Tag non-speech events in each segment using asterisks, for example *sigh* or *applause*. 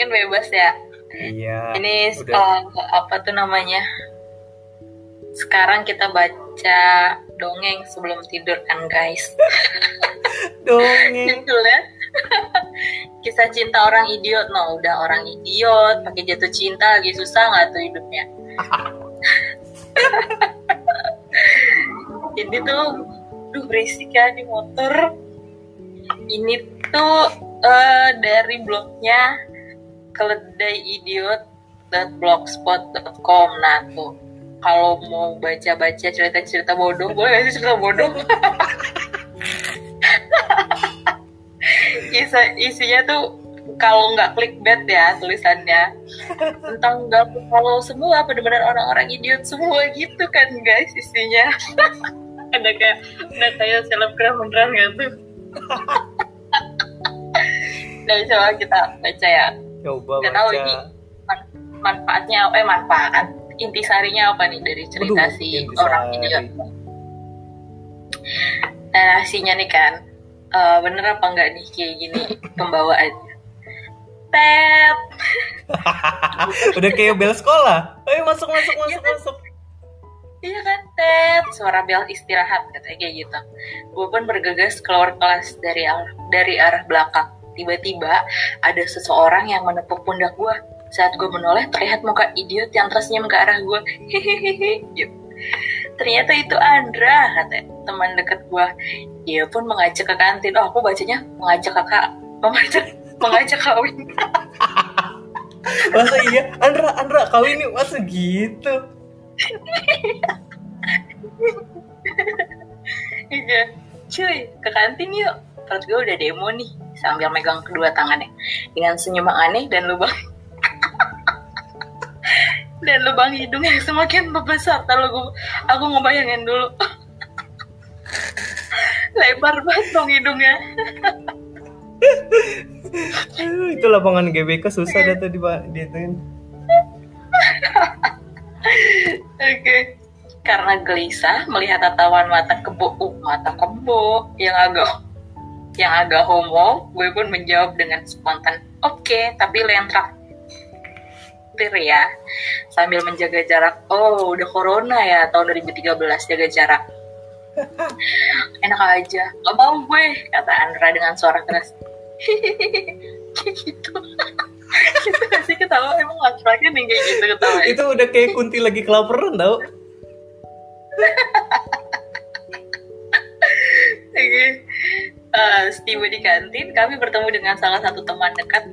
kan bebas ya. Iya. Ini udah. uh, apa tuh namanya? Sekarang kita baca dongeng sebelum tidur kan guys. *laughs* Dongeng. *laughs* Kisah cinta orang idiot, no udah orang idiot, pakai jatuh cinta lagi susah nggak tuh hidupnya? *laughs* Ini tuh, duh berisik ya di motor. Ini tuh eh, dari blognya keledayidiot.blogspot.com. Nah tuh, kalau mau baca-baca cerita-cerita bodoh, boleh nggak sih cerita bodoh? Isi- isinya tuh kalau nggak clickbait ya tulisannya tentang nggak kalau semua benar-benar orang-orang idiot semua gitu kan guys isinya *laughs* ada kayak ada kayak selebgram beneran nggak tuh Nah, coba kita baca ya Coba tahu baca. ini man- manfaatnya eh manfaat intisarinya apa nih dari cerita Waduh, si intisari. orang idiot narasinya nih kan eh, bener apa enggak nih kayak gini pembawaannya Tep *laughs* Udah kayak bel sekolah. Ayo masuk masuk masuk kan? masuk. Iya kan, Tep. Suara bel istirahat, katanya kayak gitu. Gue pun bergegas keluar kelas dari arah, dari arah belakang. Tiba-tiba ada seseorang yang menepuk pundak gue. Saat gue menoleh, terlihat muka idiot yang tersenyum ke arah gue. Hehehe. Ternyata itu Andra, kata teman dekat gue. Dia pun mengajak ke kantin. Oh, aku bacanya mengajak kakak, mengajak, mengajak kawin. *laughs* Masa iya? Andra Andra kawin nih masa gitu? Iya. Cuy, ke kantin yuk. Perut gue udah demo nih. Sambil megang kedua tangannya. Dengan senyum aneh dan lubang... *laughs* dan lubang hidung yang semakin membesar. Kalau gue, aku ngebayangin dulu. *laughs* Lebar banget dong hidungnya. Itu lapangan GBK susah dah tuh di diituin. Oke. Karena gelisah melihat tatapan mata kebo, uh, mata kebo yang agak yang agak homo, gue pun menjawab dengan spontan, oke, tapi lentrak. ya, sambil menjaga jarak. Oh, udah corona ya tahun 2013 jaga jarak. *laughs* Enak aja, gak mau gue, kata Andra dengan suara keras. kayak gitu. gitu gak sih ketawa emang laki-laki nih kayak gitu ketawa. Itu udah kayak kunti lagi kelaparan tau. *laughs* Oke. Eh, setiba di kantin, kami bertemu dengan salah satu teman dekat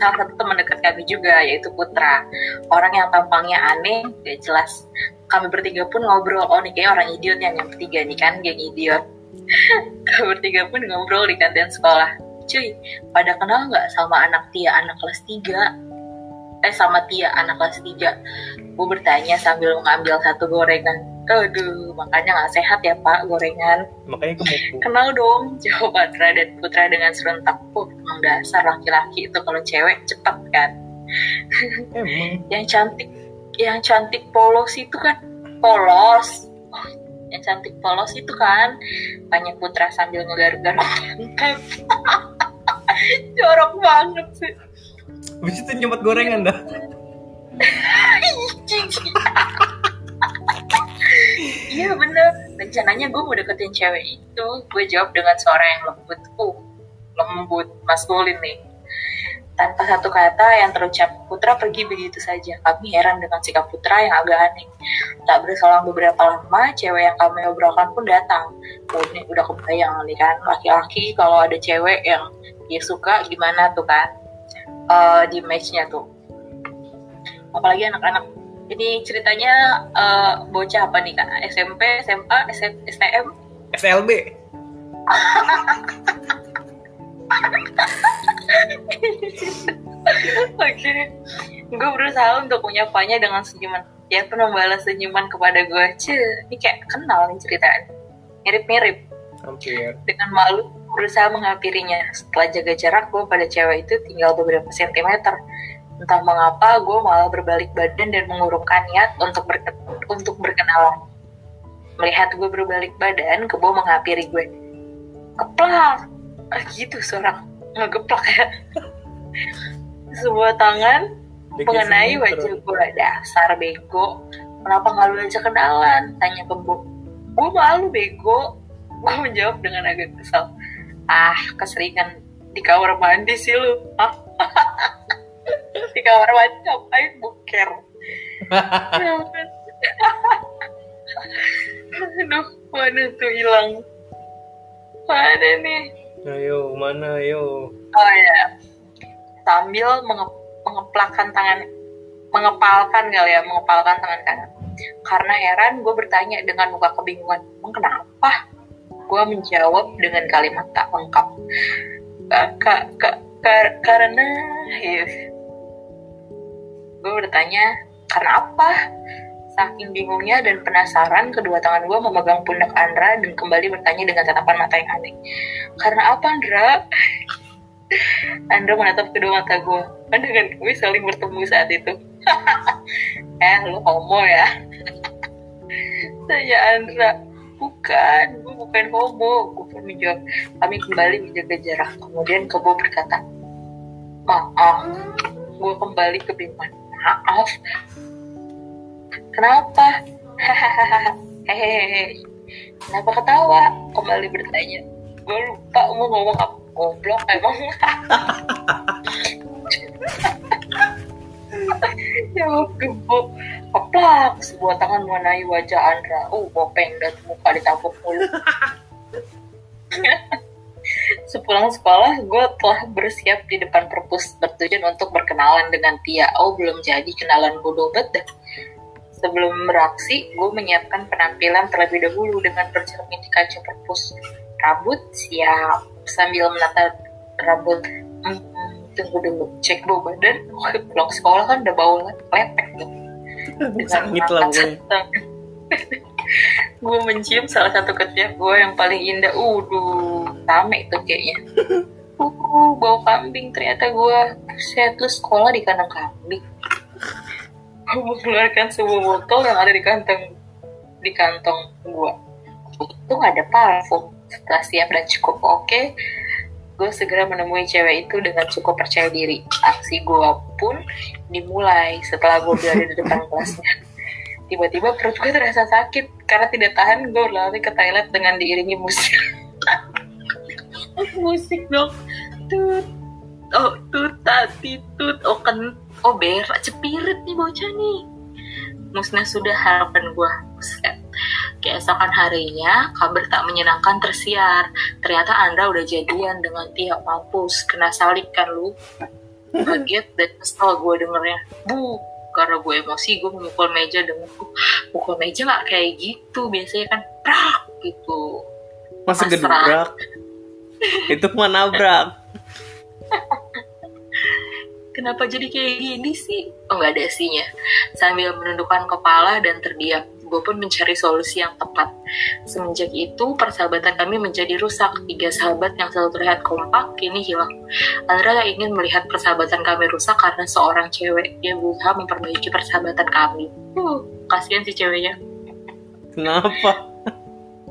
salah satu teman dekat kami juga yaitu Putra. Orang yang tampangnya aneh gak jelas. Kami bertiga pun ngobrol oh nih kayak orang idiot yang yang bertiga nih kan geng idiot. *laughs* Kami bertiga pun ngobrol di kantin sekolah. Cuy pada kenal nggak sama anak Tia anak kelas 3 eh sama Tia anak kelas 3 gue bertanya sambil mengambil satu gorengan aduh makanya nggak sehat ya pak gorengan Makanya gemuk. *laughs* Kenal dong, jawab Andra dan Putra dengan serentak. Oh, emang dasar laki-laki itu kalau cewek cepat kan. Emang. *laughs* Yang cantik, yang cantik polos itu kan polos. Oh, yang cantik polos itu kan. Tanya Putra sambil ngegar-gar pantat. *laughs* Jorok banget sih. Habis itu nyempat gorengan dah. Rencananya gue mau deketin cewek itu. Gue jawab dengan suara yang lembut. Uh, lembut, maskulin nih. Tanpa satu kata yang terucap, Putra pergi begitu saja. Kami heran dengan sikap Putra yang agak aneh. Tak berselang beberapa lama, cewek yang kami obrolkan pun datang. Oh, ini udah kebayang nih kan, laki-laki kalau ada cewek yang dia suka gimana tuh kan. Eh, di match-nya tuh. Apalagi anak-anak ini ceritanya eh, bocah apa nih kak? SMP, SMA, SM, STM? SLB. Oke. Gue berusaha untuk menyapanya dengan senyuman. Dia pun membalas senyuman kepada gue. Cih, ini kayak kenal nih ceritanya. Mirip-mirip. Hampir. Dengan malu, berusaha menghampirinya. Setelah jaga jarak, gue pada cewek itu tinggal beberapa sentimeter. Entah mengapa, gue malah berbalik badan dan mengurungkan niat untuk berke- untuk berkenalan. Melihat gue berbalik badan, Kebo menghampiri gue. Keplak! Ah, gitu seorang ngegeplak ya. *laughs* sebuah tangan Dikit mengenai wajah gue dasar bego kenapa nggak lu aja kenalan tanya kebo gue malu bego gue menjawab dengan agak kesal ah keseringan di kamar mandi sih lu Hah? *laughs* di kamar mandi ngapain buker aduh mana tuh hilang mana nih Ayo, mana ayo? Oh ya, sambil menge- mengeplakkan tangan, mengepalkan kali ya, mengepalkan tangan kanan. Karena heran, gue bertanya dengan muka kebingungan, emang kenapa? Gue menjawab dengan kalimat tak lengkap. "Ka- ka- ka- ka- karena, ya. Gue bertanya, karena apa? Saking bingungnya dan penasaran, kedua tangan gue memegang pundak Andra dan kembali bertanya dengan tatapan mata yang aneh. Karena apa, Andra? Andra menatap kedua mata gue. Kan dengan kami saling bertemu saat itu. *laughs* eh, lu homo ya? Saya Andra. Bukan, gue bukan homo. Gue pun menjawab. Kami kembali menjaga jarak. Kemudian Kebo berkata, Maaf. Gue kembali kebingungan. Maaf. Kenapa? Hehehe. Kenapa ketawa? Kembali bertanya. Gue lupa mau ngomong apa. Goblok emang. ya gembok keplak sebuah tangan mengenai wajah Andra uh bopeng dan muka ditabuk mulut Sepulang sekolah, gue telah bersiap di depan perpus bertujuan untuk berkenalan dengan Tia. Oh, belum jadi kenalan bodoh banget dah. Sebelum beraksi, gue menyiapkan penampilan terlebih dahulu dengan bercermin di kaca perpus. Rambut siap, sambil menata rambut. Hmm, tunggu dulu, cek bau badan. Pulang sekolah kan udah bau lepek tuh. *laughs* Sangit lah gue. *laughs* gue mencium salah satu ketiak gue yang paling indah. Uduh, rame tuh kayaknya. Uh, bau kambing ternyata gue. Buset, lu sekolah di kandang kambing. Gue mengeluarkan sebuah botol yang ada di kantong di kantong gue. Itu nggak ada parfum. Setelah siap dan cukup oke, gue segera menemui cewek itu dengan cukup percaya diri. Aksi gue pun dimulai setelah gue berada di depan kelasnya. Tiba-tiba perut gue terasa sakit karena tidak tahan gue berlari ke toilet dengan diiringi musik. Musik dong. Tut. Oh, tut, tati, tut. Oh, kan. Oh, berak. Cepirit nih bocah nih. Musnah sudah harapan gue. Buset. Keesokan harinya, kabar tak menyenangkan tersiar. Ternyata Andra udah jadian dengan Tia mampus. Kena salib kan lu? Kaget dan kesel gue dengernya. Bu, karena gue emosi, gue memukul meja dengan mukul meja gak kayak gitu. Biasanya kan prak gitu. Masa Mesra. gedebrak? Itu mah nabrak. Kenapa jadi kayak gini sih? Oh nggak ada sihnya. Sambil menundukkan kepala dan terdiam, gue pun mencari solusi yang tepat. Semenjak itu, persahabatan kami menjadi rusak. Tiga sahabat yang selalu terlihat kompak, kini hilang. Andra ingin melihat persahabatan kami rusak karena seorang cewek. Dia berusaha memperbaiki persahabatan kami. Uh, kasihan si ceweknya. Kenapa?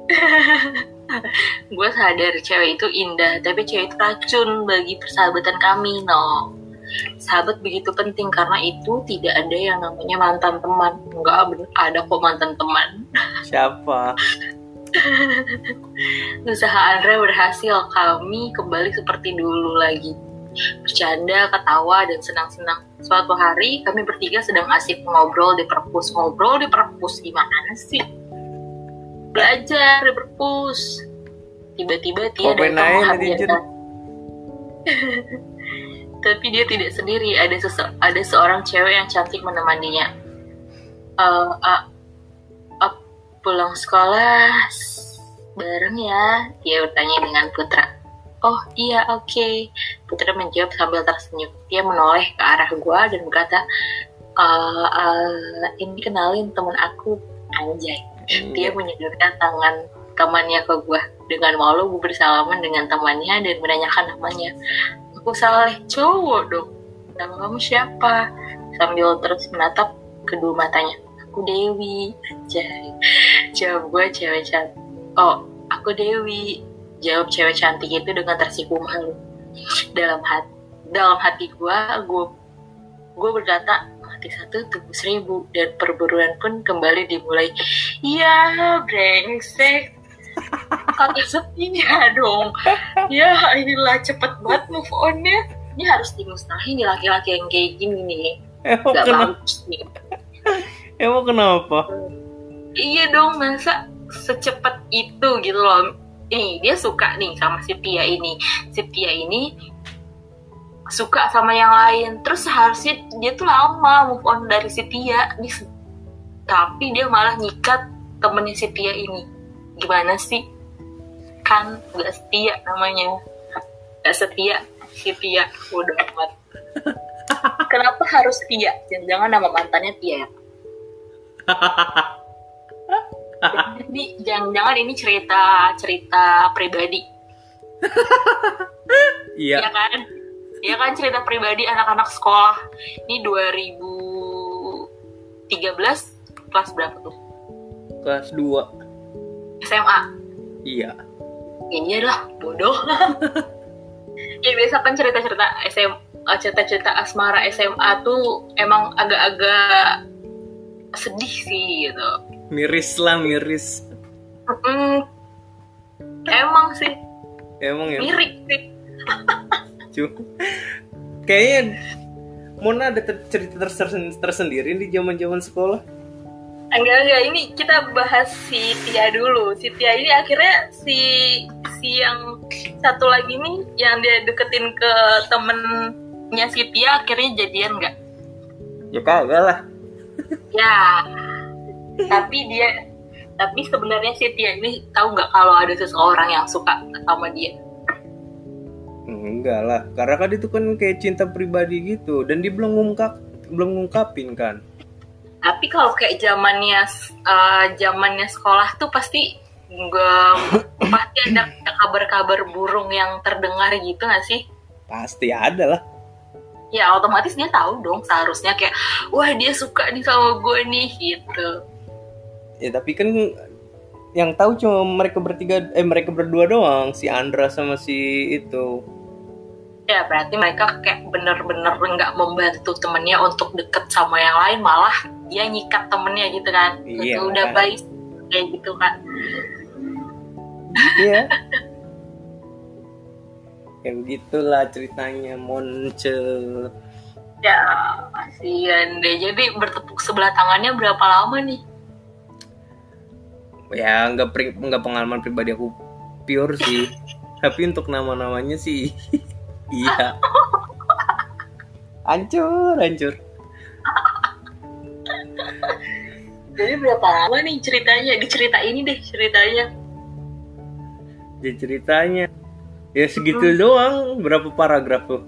*laughs* *laughs* gue sadar cewek itu indah, tapi cewek itu racun bagi persahabatan kami, no. Sahabat begitu penting karena itu tidak ada yang namanya mantan teman. Enggak bener, ada kok mantan teman. *laughs* Siapa? Usaha Andra berhasil, kami kembali seperti dulu lagi. Bercanda, ketawa, dan senang-senang. Suatu hari kami bertiga sedang asik ngobrol di perpus. Ngobrol di perpus gimana sih? Belajar di perpus. Tiba-tiba dia Komen datang menghadirkan *laughs* tapi dia tidak sendiri. Ada sese- ada seorang cewek yang cantik menemaninya. Eh, ah, ah, pulang sekolah bareng ya. Dia bertanya dengan Putra. Oh iya oke. Putra menjawab sambil tersenyum. Dia menoleh ke arah gua dan berkata "Eh, eh, ini kenalin teman aku anjay dia menyodorkan tangan temannya ke gua. Dengan malu gue bersalaman dengan temannya dan menanyakan namanya. Aku Saleh cowok dong. Nama kamu siapa? Sambil terus menatap kedua matanya. Aku Dewi. Anjay. jawab gue cewek cantik. Oh aku Dewi. Jawab cewek cantik itu dengan tersipu malu. Dalam hati dalam hati gue gue gue berkata mati satu tubuh seribu dan perburuan pun kembali dimulai. Iya brengsek. Kata setia dong. Ya inilah cepet banget move onnya. Ini harus dimusnahin nih laki-laki yang kayak gini nih. Emang gak kenapa? bagus nih. Emang kenapa? iya dong masa secepat itu gitu loh. Nih dia suka nih sama si Tia ini. Si Tia ini suka sama yang lain. Terus seharusnya dia tuh lama move on dari si Tia. Dia- tapi dia malah nyikat temennya si Tia ini. Gimana sih? Kan gak setia namanya. Gak setia si Tia. Udah amat. *laughs* Kenapa harus Tia? Jangan nama mantannya Tia ya? *laughs* Jadi jangan-jangan ini cerita cerita pribadi, Iya. ya kan? Ya kan cerita pribadi anak-anak sekolah. Ini 2013 kelas berapa tuh? Kelas 2. SMA. Iya. Ini adalah bodoh. *laughs* ya biasa kan cerita-cerita SMA, cerita-cerita asmara SMA tuh emang agak-agak sedih sih gitu. Miris lah, miris. Mm, emang sih Emang ya. mirik sih. *laughs* Cu- Kayaknya Mona ada ter- cerita tersen- tersendiri di zaman-zaman sekolah. Enggak enggak ini kita bahas si Tia dulu. Si Tia ini akhirnya si si yang satu lagi nih yang dia deketin ke temennya si Tia akhirnya jadian nggak? Ya kagak lah. Ya. tapi dia tapi sebenarnya si Tia ini tahu nggak kalau ada seseorang yang suka sama dia? Enggak lah, karena kan itu kan kayak cinta pribadi gitu dan dia belum ngungkap belum ngungkapin kan. Tapi kalau kayak zamannya zamannya sekolah tuh pasti nggak pasti ada kabar-kabar burung yang terdengar gitu nggak sih? Pasti ada lah. ya otomatis dia tahu dong seharusnya kayak wah dia suka nih sama gue nih gitu Ya tapi kan yang tahu cuma mereka bertiga eh mereka berdua doang, si Andra sama si itu. Ya berarti mereka kayak bener-bener nggak membantu temennya untuk deket sama yang lain malah dia nyikat temennya gitu kan Iya. itu udah baik kayak gitu kan Iya. *laughs* ya begitulah ceritanya Moncel. ya kasihan deh jadi bertepuk sebelah tangannya berapa lama nih Ya nggak nggak pengalaman pribadi aku pure sih. *laughs* Tapi untuk nama-namanya sih *laughs* iya. *laughs* Hancur, hancur. jadi berapa lama nih ceritanya di cerita ini deh ceritanya Jadi ceritanya ya segitu doang. Berapa paragraf tuh?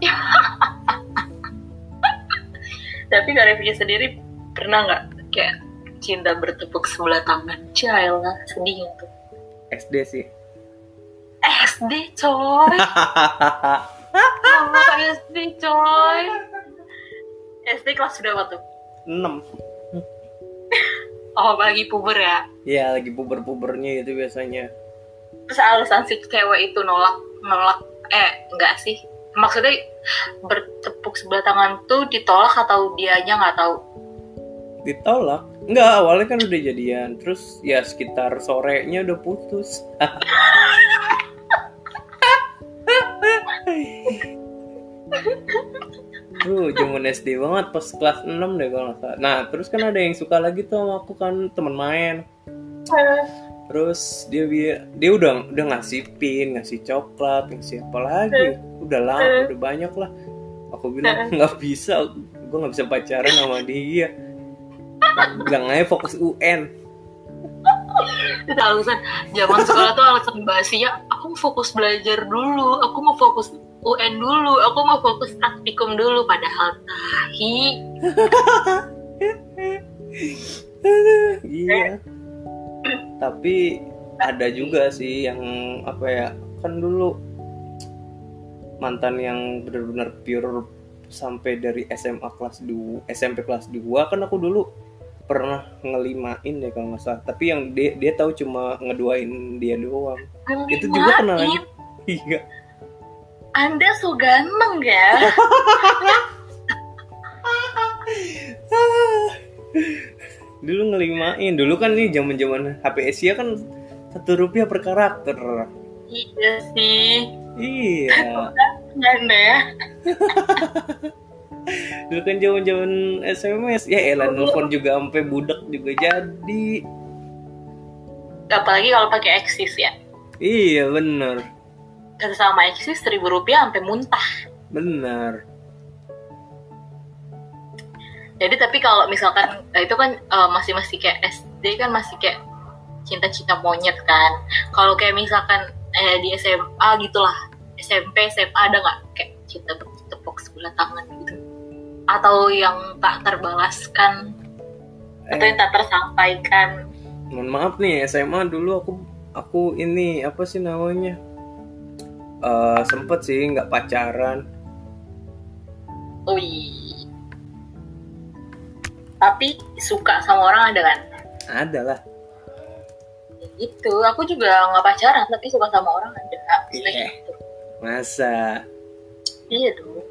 *laughs* tapi Kak Revia sendiri pernah nggak kayak cinta bertepuk sebelah tangan Cial lah sedih tuh SD sih. SD coy *laughs* Oh, SD coy SD kelas berapa tuh? 6 Oh lagi puber ya Ya lagi puber-pubernya itu biasanya. Terus alasan si cewek itu nolak Nolak Eh enggak sih Maksudnya bertepuk sebelah tangan tuh ditolak atau dianya nggak tahu Ditolak. Enggak, awalnya kan udah jadian. Terus ya sekitar sorenya udah putus. *laughs* Tuh, zaman SD banget pas kelas 6 deh kalau nggak salah. Nah, terus kan ada yang suka lagi tuh sama aku kan teman main. Terus dia dia, udah udah ngasih pin, ngasih coklat, ngasih apa lagi. Udah lama, udah banyak lah. Aku bilang nggak bisa, gue nggak bisa pacaran sama dia. Bilang aja fokus UN. Itu alasan zaman sekolah tuh alasan basi ya Mau fokus belajar dulu Aku mau fokus UN dulu Aku mau fokus praktikum dulu Padahal tahi *laughs* iya. Tapi ada juga sih yang apa ya kan dulu mantan yang benar-benar pure sampai dari SMA kelas 2 SMP kelas 2 kan aku dulu pernah ngelimain deh kalau nggak salah. Tapi yang dia dia tahu cuma ngeduain dia doang. Itu juga Ngelimain. iya anda so ganteng ya? *laughs* Dulu ngelimain. Dulu kan nih zaman zaman HP Asia kan satu rupiah per karakter. Iya sih. Iya. Anda ya *laughs* dulu kan zaman zaman SMS ya elah nelfon juga sampai budak juga jadi. Apalagi kalau pakai eksis ya. Iya bener. Kata sama eksis seribu rupiah sampai muntah. Bener. Jadi tapi kalau misalkan eh, itu kan eh, masih masih kayak SD kan masih kayak cinta-cinta monyet kan. Kalau kayak misalkan eh di SMA gitulah. SMP SMA ada nggak kayak cinta tepuk sebelah tangan gitu atau yang tak terbalaskan atau yang tak tersampaikan mohon maaf nih SMA dulu aku aku ini apa sih namanya Eh sempet sih nggak pacaran Wih. Tapi suka sama orang ada kan? ada lah Ya gitu. Aku juga nggak pacaran tapi suka sama orang ada. Iya. gitu. masa Iya dong.